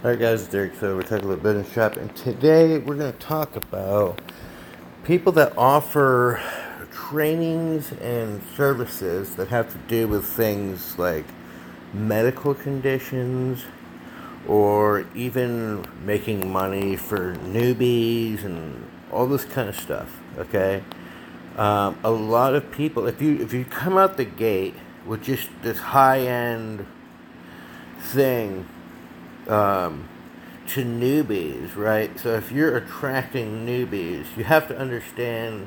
Alright guys, Derek so we're talking about business shop and today we're going to talk about people that offer trainings and services that have to do with things like medical conditions or even making money for newbies and all this kind of stuff okay? Um, a lot of people if you if you come out the gate with just this high end thing um, to newbies, right? So if you're attracting newbies, you have to understand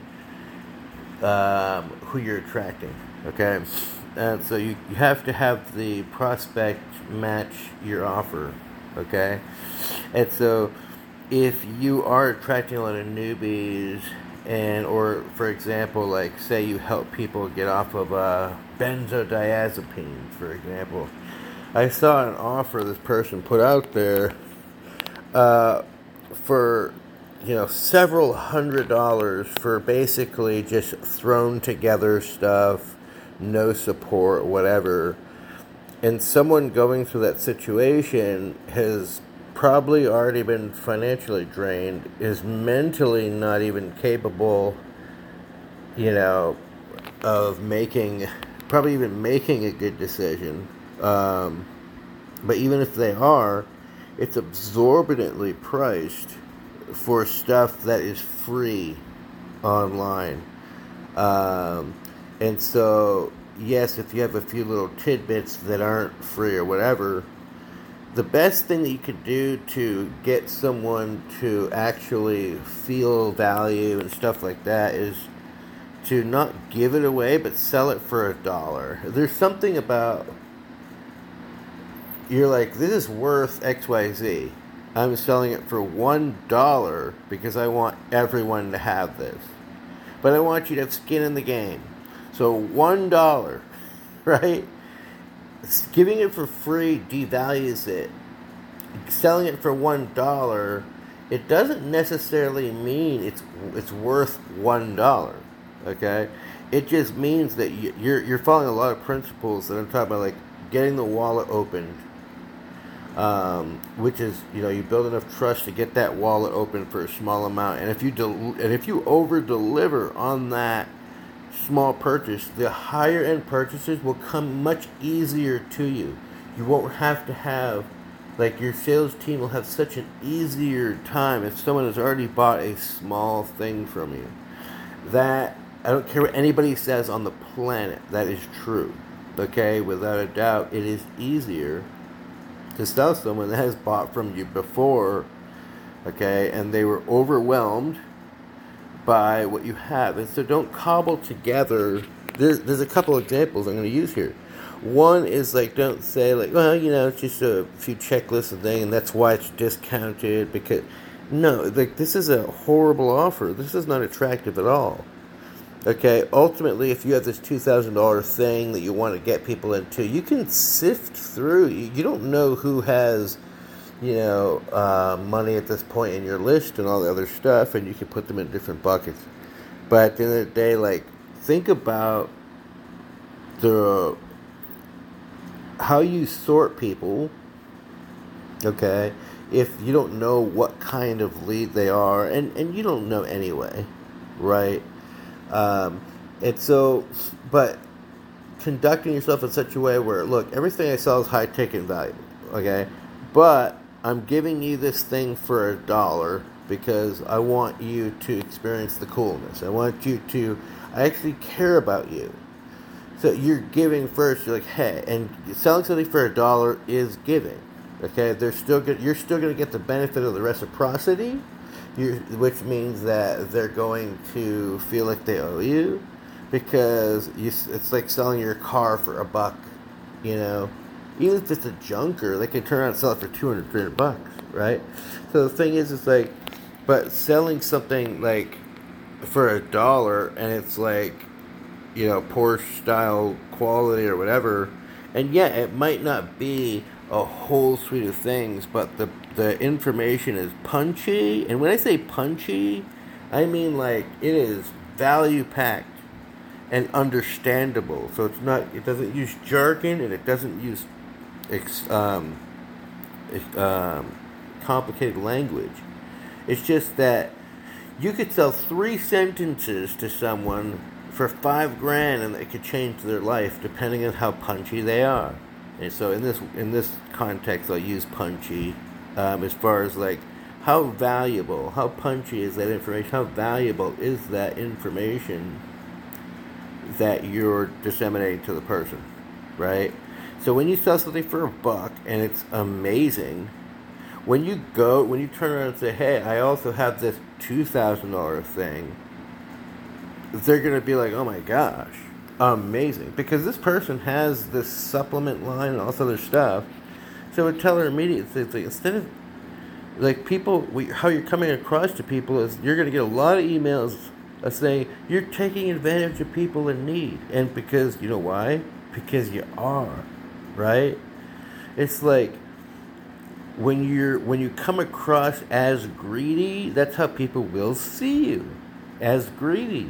um, who you're attracting, okay? And so you, you have to have the prospect match your offer, okay? And so if you are attracting a lot of newbies and or for example like say you help people get off of uh, benzodiazepines for example I saw an offer this person put out there uh, for you know several hundred dollars for basically just thrown together stuff, no support, whatever. And someone going through that situation has probably already been financially drained, is mentally not even capable, you know, of making, probably even making a good decision um, but even if they are, it's absorbently priced for stuff that is free online. Um, and so, yes, if you have a few little tidbits that aren't free or whatever, the best thing that you could do to get someone to actually feel value and stuff like that is to not give it away but sell it for a dollar. There's something about you're like, this is worth XYZ. I'm selling it for one dollar because I want everyone to have this. But I want you to have skin in the game. So one dollar, right? Giving it for free devalues it. Selling it for one dollar, it doesn't necessarily mean it's it's worth one dollar. Okay, it just means that you're you're following a lot of principles that I'm talking about, like getting the wallet opened um, which is you know you build enough trust to get that wallet open for a small amount, and if you del- and if you over deliver on that small purchase, the higher end purchases will come much easier to you. You won't have to have like your sales team will have such an easier time if someone has already bought a small thing from you. That I don't care what anybody says on the planet, that is true. Okay, without a doubt, it is easier to sell someone that has bought from you before, okay, and they were overwhelmed by what you have. And so don't cobble together. There's, there's a couple examples I'm going to use here. One is like, don't say, like, well, you know, it's just a few checklists and thing, and that's why it's discounted. Because, no, like, this is a horrible offer. This is not attractive at all. Okay, ultimately, if you have this $2,000 thing that you want to get people into, you can sift through. You don't know who has, you know, uh, money at this point in your list and all the other stuff, and you can put them in different buckets. But at the end of the day, like, think about the how you sort people. Okay, if you don't know what kind of lead they are, and, and you don't know anyway, right? Um, and so, but conducting yourself in such a way where, look, everything I sell is high ticket value, okay? But I'm giving you this thing for a dollar because I want you to experience the coolness. I want you to, I actually care about you. So you're giving first. You're like, hey, and selling something for a dollar is giving. Okay, they're still good. You're still going to get the benefit of the reciprocity which means that they're going to feel like they owe you because you, it's like selling your car for a buck, you know. Even if it's a junker, they can turn around and sell it for 200, 300 bucks, right? So the thing is, it's like, but selling something like for a dollar and it's like, you know, Porsche style quality or whatever, and yeah, it might not be a whole suite of things, but the the information is punchy. And when I say punchy, I mean like it is value packed and understandable. So it's not it doesn't use jargon and it doesn't use ex, um, um, complicated language. It's just that you could sell three sentences to someone for five grand and it could change their life depending on how punchy they are. And so in this in this context, I'll use punchy um, as far as like how valuable, how punchy is that information? How valuable is that information that you're disseminating to the person, right? So when you sell something for a buck and it's amazing, when you go, when you turn around and say, "Hey, I also have this two thousand dollar thing," they're gonna be like, "Oh my gosh, amazing!" Because this person has this supplement line and all this other stuff. So I would tell her immediately, like, instead of like people, we, how you're coming across to people is you're gonna get a lot of emails of saying you're taking advantage of people in need, and because you know why? Because you are, right? It's like when you're when you come across as greedy, that's how people will see you as greedy.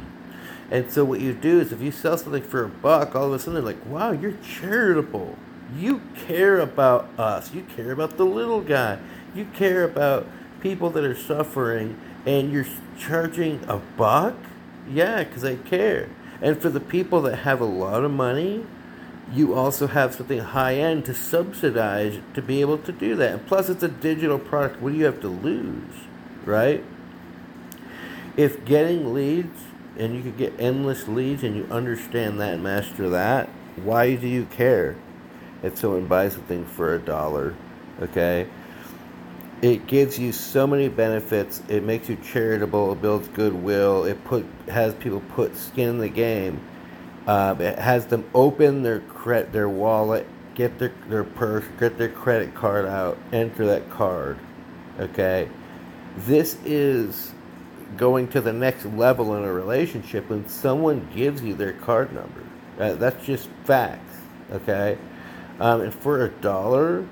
And so what you do is if you sell something for a buck, all of a sudden they're like, wow, you're charitable. You care about us. You care about the little guy. You care about people that are suffering and you're charging a buck? Yeah, because I care. And for the people that have a lot of money, you also have something high end to subsidize to be able to do that. And plus, it's a digital product. What do you have to lose, right? If getting leads and you could get endless leads and you understand that and master that, why do you care if someone buys something for a dollar? Okay? It gives you so many benefits. It makes you charitable. It builds goodwill. It put has people put skin in the game. Uh, it has them open their credit, their wallet, get their their purse, get their credit card out, enter that card. Okay, this is going to the next level in a relationship when someone gives you their card number. Uh, that's just facts, okay? Um, and for a dollar,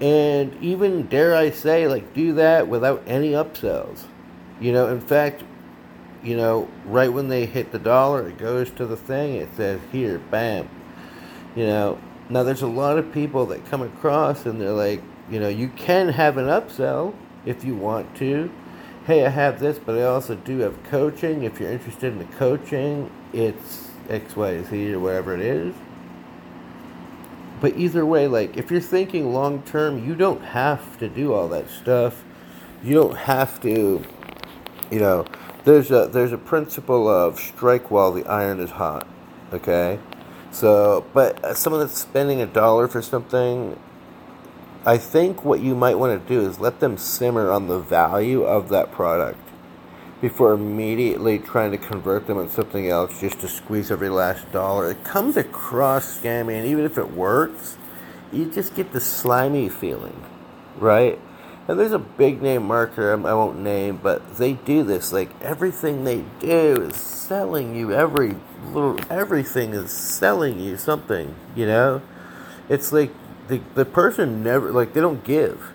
and even dare I say, like, do that without any upsells. You know, in fact, you know, right when they hit the dollar, it goes to the thing, it says, here, bam. You know, now there's a lot of people that come across and they're like, you know, you can have an upsell if you want to hey, I have this, but I also do have coaching. If you're interested in the coaching, it's X, Y, Z, or whatever it is. But either way, like if you're thinking long term, you don't have to do all that stuff. You don't have to, you know. There's a there's a principle of strike while the iron is hot. Okay, so but uh, someone that's spending a dollar for something I think what you might want to do is let them simmer on the value of that product before immediately trying to convert them into something else just to squeeze every last dollar. It comes across scammy, and even if it works, you just get the slimy feeling, right? And there's a big name marketer um, I won't name, but they do this. Like everything they do is selling you every little everything is selling you something. You know, it's like the the person never like they don't give.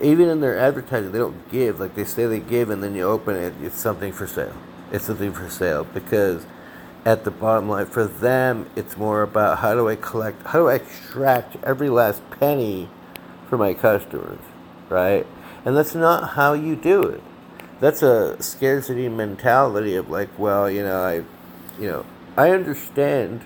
Even in their advertising, they don't give. Like they say they give, and then you open it, it's something for sale. It's something for sale because at the bottom line for them, it's more about how do I collect, how do I extract every last penny for my customers, right? And that's not how you do it. That's a scarcity mentality of like, well, you know, I, you know, I understand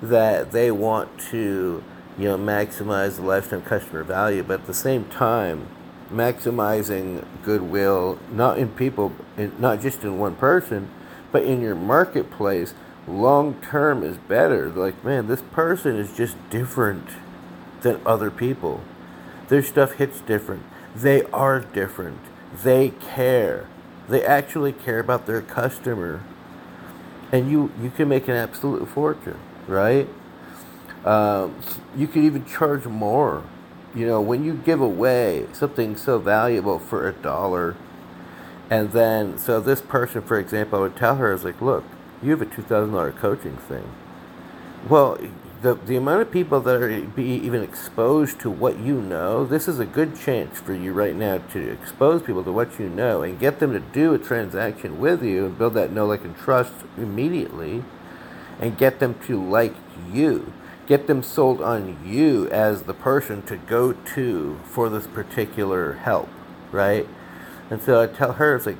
that they want to you know, maximize the lifetime customer value, but at the same time, maximizing goodwill, not in people, not just in one person, but in your marketplace, long term is better. Like, man, this person is just different than other people. Their stuff hits different. They are different. They care. They actually care about their customer. And you, you can make an absolute fortune, right? Um, you could even charge more. You know, when you give away something so valuable for a dollar, and then, so this person, for example, I would tell her, I was like, look, you have a $2,000 coaching thing. Well, the, the amount of people that are be even exposed to what you know, this is a good chance for you right now to expose people to what you know and get them to do a transaction with you and build that know, like, and trust immediately and get them to like you get them sold on you as the person to go to for this particular help, right? And so I tell her, it's like,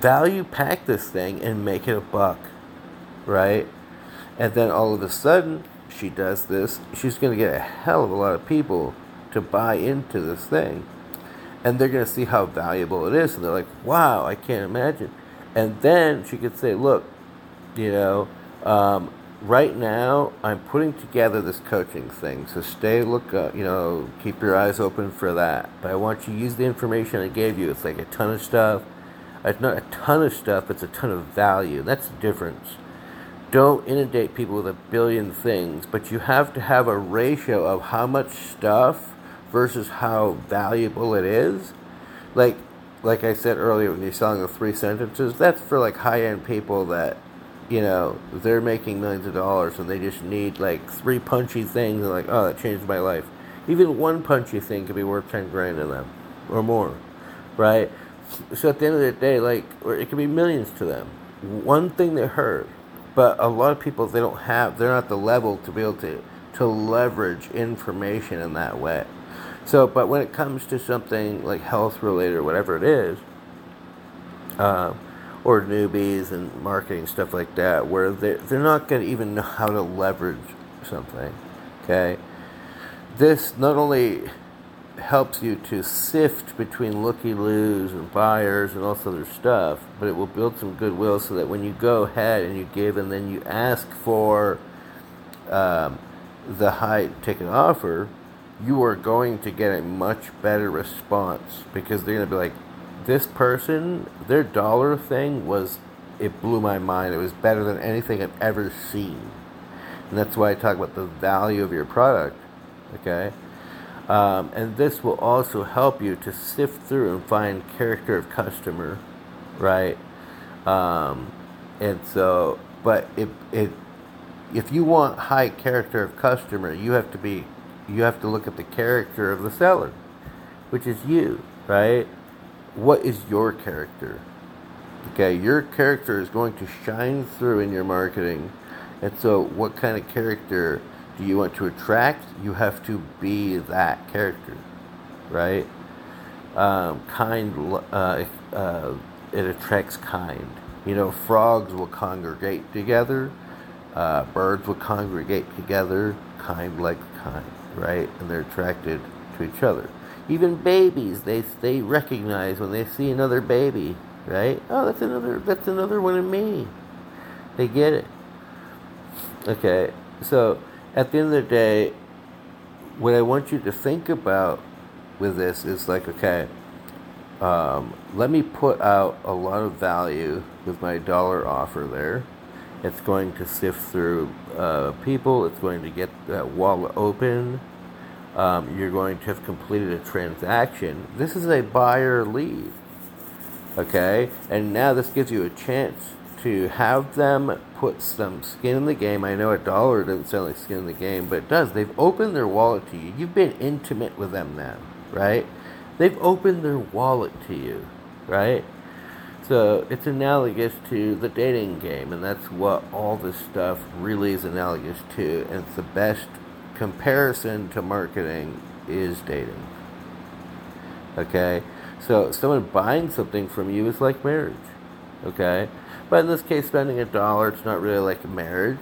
value pack this thing and make it a buck, right? And then all of a sudden, she does this, she's going to get a hell of a lot of people to buy into this thing. And they're going to see how valuable it is. And they're like, wow, I can't imagine. And then she could say, look, you know, um, right now I'm putting together this coaching thing. So stay, look, uh, you know, keep your eyes open for that. But I want you to use the information I gave you. It's like a ton of stuff. It's not a ton of stuff, it's a ton of value. That's the difference. Don't inundate people with a billion things, but you have to have a ratio of how much stuff versus how valuable it is. Like, like I said earlier, when you're selling the three sentences, that's for like high end people that you know, they're making millions of dollars and they just need like three punchy things and like, oh, that changed my life. Even one punchy thing could be worth 10 grand to them or more, right? So at the end of the day, like, or it could be millions to them. One thing they heard, but a lot of people, they don't have, they're not the level to be able to, to leverage information in that way. So, but when it comes to something like health related or whatever it is, uh, or newbies and marketing stuff like that, where they're, they're not going to even know how to leverage something. Okay? This not only helps you to sift between looky loos and buyers and all this other stuff, but it will build some goodwill so that when you go ahead and you give and then you ask for um, the high ticket offer, you are going to get a much better response because they're going to be like, this person, their dollar thing was, it blew my mind. It was better than anything I've ever seen. And that's why I talk about the value of your product. Okay? Um, and this will also help you to sift through and find character of customer, right? Um, and so, but it, it, if you want high character of customer, you have to be, you have to look at the character of the seller, which is you, right? What is your character? Okay, your character is going to shine through in your marketing. And so, what kind of character do you want to attract? You have to be that character, right? Um, kind, uh, uh, it attracts kind. You know, frogs will congregate together, uh, birds will congregate together, kind like kind, right? And they're attracted to each other. Even babies, they they recognize when they see another baby, right? Oh, that's another that's another one of me. They get it. Okay, so at the end of the day, what I want you to think about with this is like, okay, um, let me put out a lot of value with my dollar offer there. It's going to sift through uh, people. It's going to get that wall open um, you're going to have completed a transaction. This is a buyer lead. Okay? And now this gives you a chance to have them put some skin in the game. I know a dollar doesn't sound like skin in the game, but it does. They've opened their wallet to you. You've been intimate with them now, right? They've opened their wallet to you, right? So it's analogous to the dating game, and that's what all this stuff really is analogous to. And it's the best comparison to marketing is dating. Okay? So someone buying something from you is like marriage. Okay? But in this case, spending a dollar, it's not really like a marriage.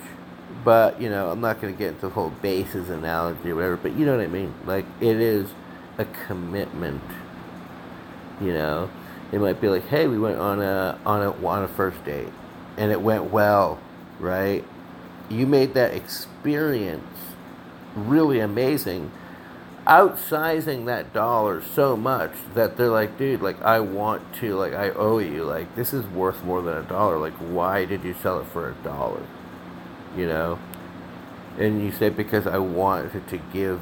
But, you know, I'm not going to get into the whole bases analogy or whatever, but you know what I mean. Like, it is a commitment. You know? It might be like, hey, we went on a, on a, on a first date, and it went well, right? You made that experience really amazing, outsizing that dollar so much that they're like, dude, like I want to, like I owe you, like this is worth more than a dollar. Like why did you sell it for a dollar? You know, and you say because I wanted to give,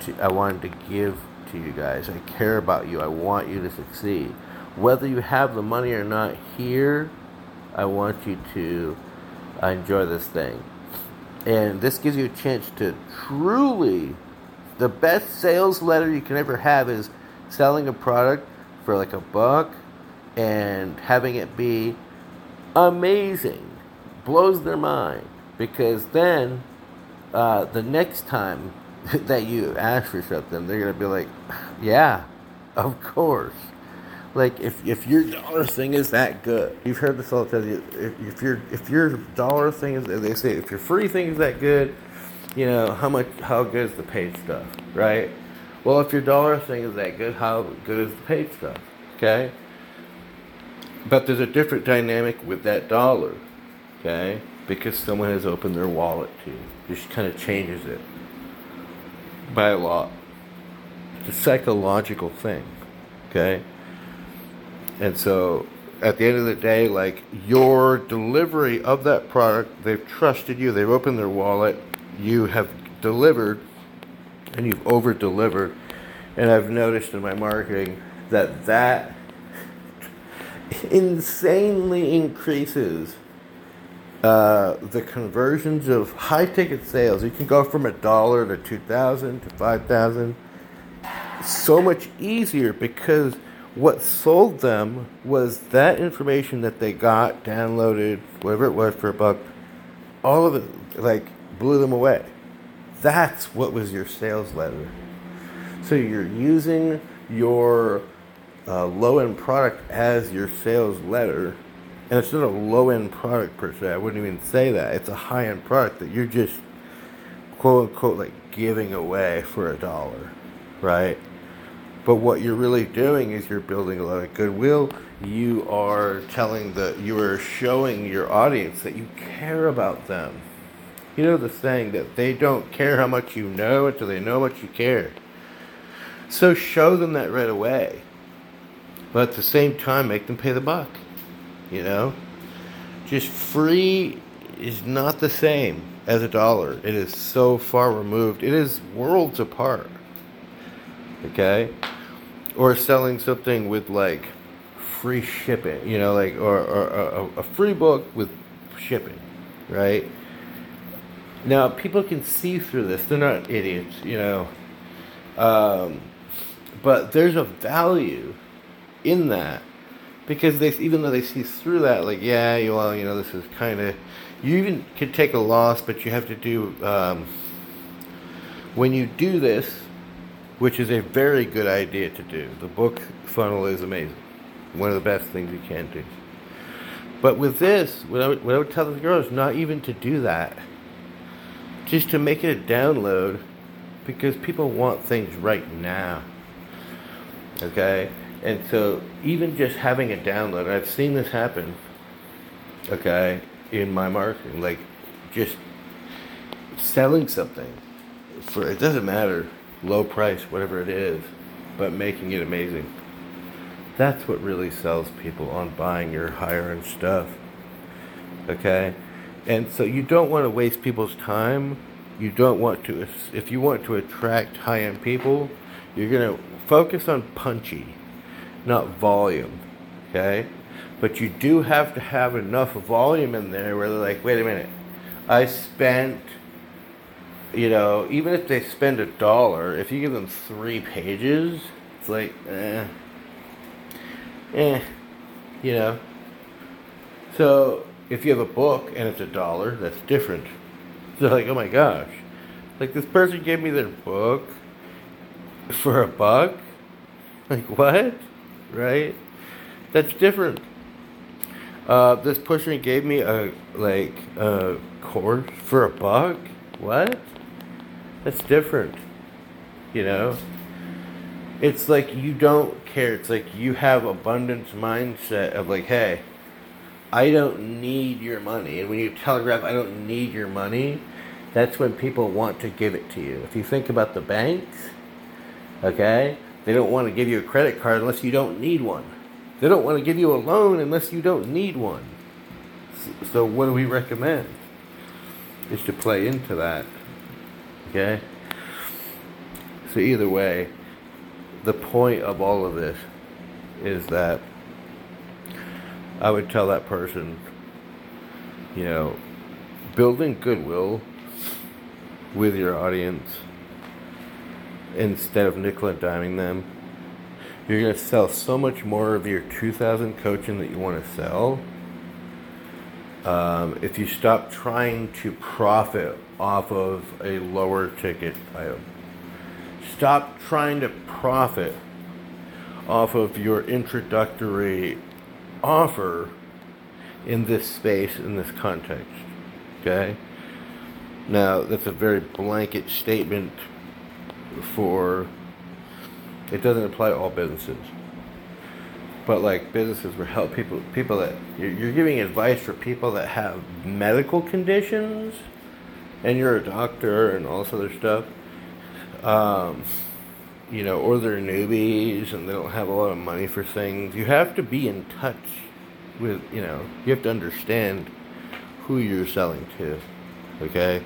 to, I wanted to give to you guys. I care about you. I want you to succeed. Whether you have the money or not here, I want you to uh, enjoy this thing. And this gives you a chance to truly, the best sales letter you can ever have is selling a product for like a buck and having it be amazing, blows their mind. Because then uh, the next time that you ask for something, they're gonna be like, "Yeah, of course." Like if, if your dollar thing is that good, you've heard this all the time. If, if your if your dollar thing is, they say, if your free thing is that good, you know how much how good is the paid stuff, right? Well, if your dollar thing is that good, how good is the paid stuff? Okay. But there's a different dynamic with that dollar, okay? Because someone has opened their wallet to you. Just kind of changes it by a lot. It's a psychological thing, okay? And so at the end of the day, like your delivery of that product, they've trusted you, they've opened their wallet, you have delivered, and you've over delivered. And I've noticed in my marketing that that insanely increases uh, the conversions of high ticket sales. You can go from a dollar to two thousand to five thousand so much easier because what sold them was that information that they got downloaded, whatever it was for a buck. All of it like blew them away. That's what was your sales letter. So you're using your uh, low end product as your sales letter. And it's not a low end product per se. I wouldn't even say that. It's a high end product that you're just quote unquote like giving away for a dollar, right? But what you're really doing is you're building a lot of goodwill. You are telling the, you are showing your audience that you care about them. You know the saying that they don't care how much you know until they know what you care. So show them that right away. But at the same time, make them pay the buck. You know? Just free is not the same as a dollar. It is so far removed. It is worlds apart. Okay? Or selling something with like free shipping, you know, like, or, or, or a free book with shipping, right? Now, people can see through this. They're not idiots, you know. Um, but there's a value in that because they even though they see through that like yeah well you know this is kind of you even can take a loss but you have to do um, when you do this which is a very good idea to do. The book funnel is amazing. One of the best things you can do. But with this what I would, what I would tell the girls not even to do that. Just to make it a download because people want things right now. Okay? And so even just having a download, I've seen this happen, okay, in my marketing, like just selling something for it doesn't matter, low price, whatever it is, but making it amazing. That's what really sells people on buying your higher end stuff. Okay? And so you don't want to waste people's time. You don't want to, if you want to attract high end people, you're going to focus on punchy not volume. Okay? But you do have to have enough volume in there where they're like, wait a minute, I spent, you know, even if they spend a dollar, if you give them three pages, it's like, eh, eh, you know. So if you have a book and it's a dollar, that's different. So like, oh my gosh, like this person gave me their book for a buck. Like what? right? That's different. Uh, this person gave me a like a course for a buck. What? That's different. You know. It's like you don't care. It's like you have abundance mindset of like, hey, I don't need your money. And when you telegraph, I don't need your money, that's when people want to give it to you. If you think about the banks, okay, they don't want to give you a credit card unless you don't need one. They don't want to give you a loan unless you don't need one. So, what do we recommend? Is to play into that. Okay? So, either way, the point of all of this is that I would tell that person, you know, building goodwill with your audience instead of nickel and diming them, you're going to sell so much more of your 2000 coaching that you want to sell. Um, if you stop trying to profit off of a lower ticket item. Stop trying to profit off of your introductory offer in this space, in this context. Okay? Now, that's a very blanket statement for, it doesn't apply to all businesses. But like businesses where help people, people that you're, you're giving advice for people that have medical conditions, and you're a doctor and all this other stuff. Um, you know, or they're newbies and they don't have a lot of money for things. You have to be in touch with, you know, you have to understand who you're selling to. Okay?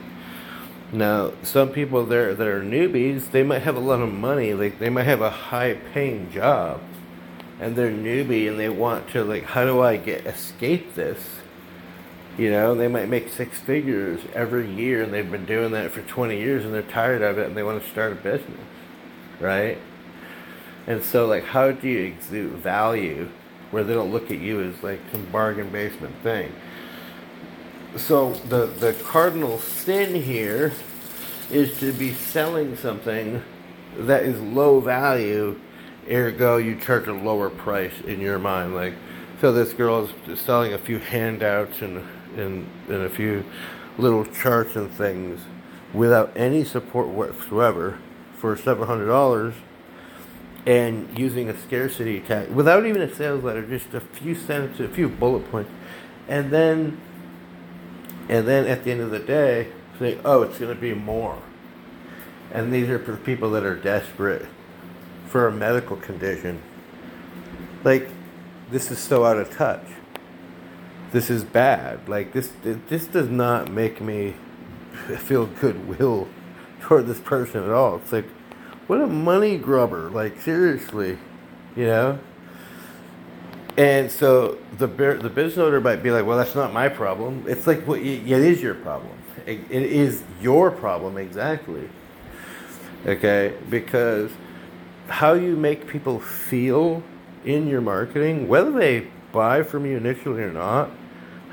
Now, some people there that are newbies, they might have a lot of money, like they might have a high paying job and they're newbie and they want to like how do I get escape this? You know, they might make six figures every year and they've been doing that for 20 years and they're tired of it and they want to start a business right? And so, like, how do you exude value where they don't look at you as like some bargain basement thing? So the the cardinal sin here is to be selling something that is low value, ergo you charge a lower price in your mind. Like, so this girl is selling a few handouts and and, and a few little charts and things without any support whatsoever for seven hundred dollars and using a scarcity tag without even a sales letter, just a few sentences, a few bullet points, and then and then at the end of the day say, oh, it's going to be more. And these are for people that are desperate for a medical condition. Like this is so out of touch. This is bad. Like this this does not make me feel goodwill toward this person at all. It's like, what a money grubber. Like, seriously, you know? And so the the business owner might be like, well, that's not my problem. It's like, well, it is your problem. It, it is your problem, exactly. Okay? Because how you make people feel in your marketing, whether they buy from you initially or not,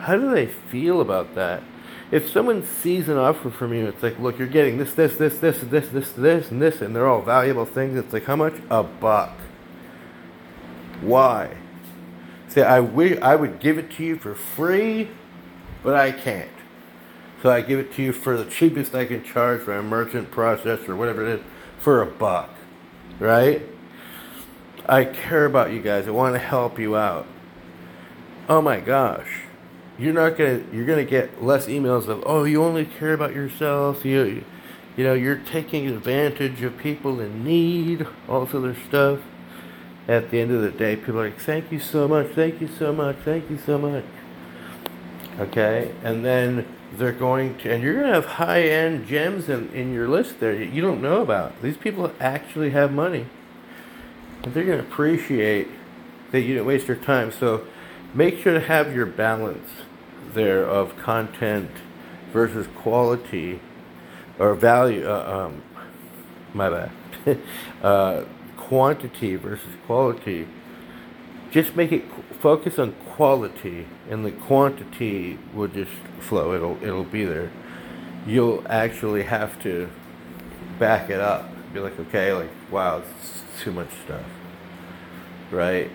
how do they feel about that? if someone sees an offer from you, it's like, look, you're getting this, this, this, this, this, this, this, and this, and they're all valuable things. It's like, how much? A buck. Why? Say, I wish I would give it to you for free, but I can't. So I give it to you for the cheapest I can charge for a merchant process or whatever it is for a buck, right? I care about you guys. I want to help you out. Oh my gosh you're not gonna you're gonna get less emails of oh you only care about yourself. You you know you're taking advantage of people in need all this other stuff. At the end of the day people are like thank you so much thank you so much thank you so much. Okay? And then they're going to and you're going to have high-end gems in, in your list there you don't know about. These people actually have money. And they're going to appreciate that you didn't waste your time. So make sure to have your balance there of content versus quality or value. Uh, um, my bad. uh, quantity versus quality. Just make it focus on quality, and the quantity will just flow. It'll it'll be there. You'll actually have to back it up. Be like, okay, like wow, it's too much stuff, right?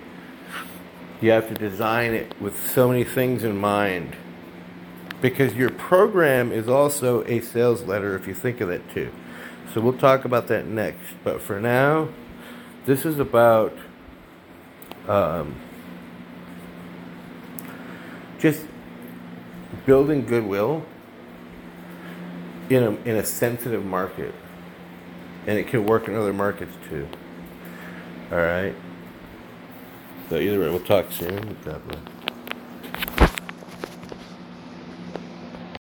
You have to design it with so many things in mind because your program is also a sales letter if you think of it too. So we'll talk about that next. But for now, this is about um, just building goodwill in a, in a sensitive market. And it can work in other markets too. All right. So either way, we'll talk soon. God bless.